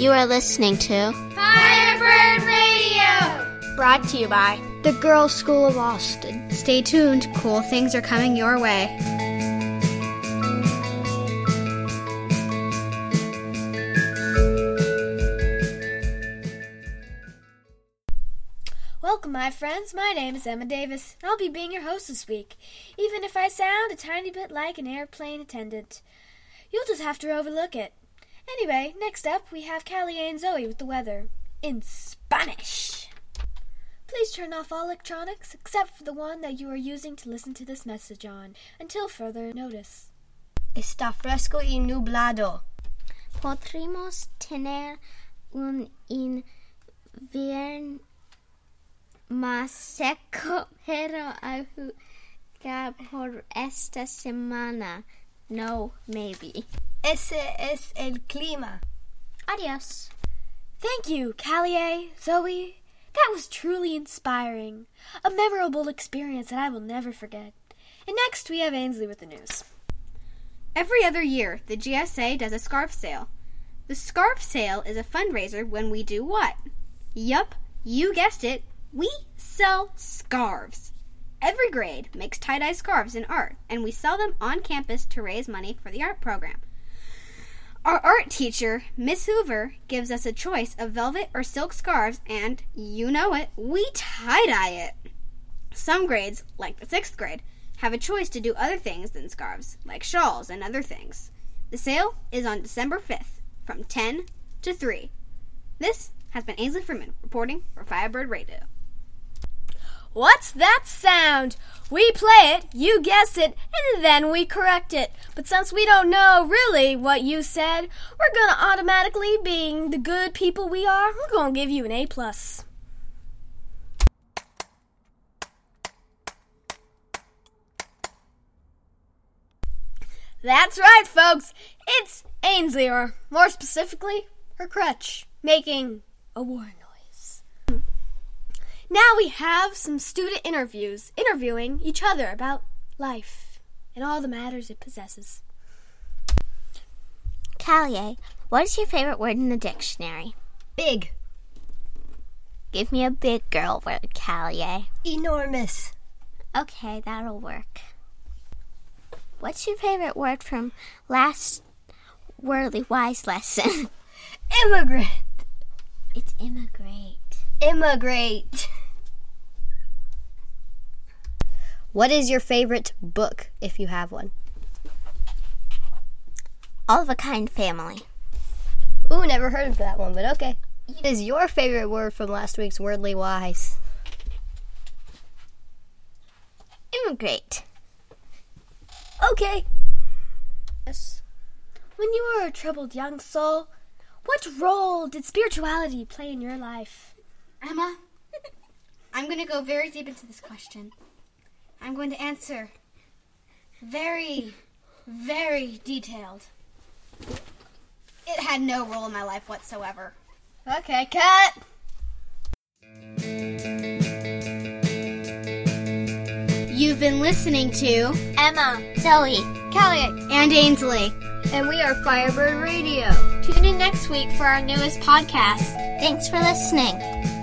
You are listening to Firebird Radio. Brought to you by the Girls School of Austin. Stay tuned, cool things are coming your way. Welcome, my friends. My name is Emma Davis, and I'll be being your host this week, even if I sound a tiny bit like an airplane attendant. You'll just have to overlook it. Anyway, next up we have Callie and Zoe with the weather in Spanish. Please turn off all electronics except for the one that you are using to listen to this message on until further notice. Está fresco y nublado. Podríamos tener un invierno más seco, pero a juzgar por esta semana. No, maybe. Ese es el clima. Adios. Thank you, Callie, Zoe. That was truly inspiring. A memorable experience that I will never forget. And next we have Ainsley with the news. Every other year, the GSA does a scarf sale. The scarf sale is a fundraiser when we do what? Yup, you guessed it. We sell scarves. Every grade makes tie dye scarves in art, and we sell them on campus to raise money for the art program. Our art teacher, Miss Hoover, gives us a choice of velvet or silk scarves, and you know it, we tie dye it. Some grades, like the sixth grade, have a choice to do other things than scarves, like shawls and other things. The sale is on December 5th from 10 to 3. This has been Ainsley Freeman reporting for Firebird Radio. What's that sound? We play it, you guess it, and then we correct it. But since we don't know really what you said, we're gonna automatically, being the good people we are, we're gonna give you an A plus. That's right, folks. It's Ainsley, or more specifically, her crutch, making a war noise. Now we have some student interviews, interviewing each other about life and all the matters it possesses. Callie, what is your favorite word in the dictionary? Big. Give me a big girl word, Callie. Enormous. Okay, that'll work. What's your favorite word from last Worldly Wise lesson? Immigrant. It's immigrate. Immigrate. What is your favorite book, if you have one? All of a kind family. Ooh, never heard of that one, but okay. What is your favorite word from last week's Wordly Wise? Immigrate. Okay. Yes. When you were a troubled young soul, what role did spirituality play in your life? Emma, I'm going to go very deep into this question. I'm going to answer very, very detailed. It had no role in my life whatsoever. Okay, cut. You've been listening to Emma, Zoe, Callie, and Ainsley. And we are Firebird Radio. tune in next week for our newest podcast. thanks for listening.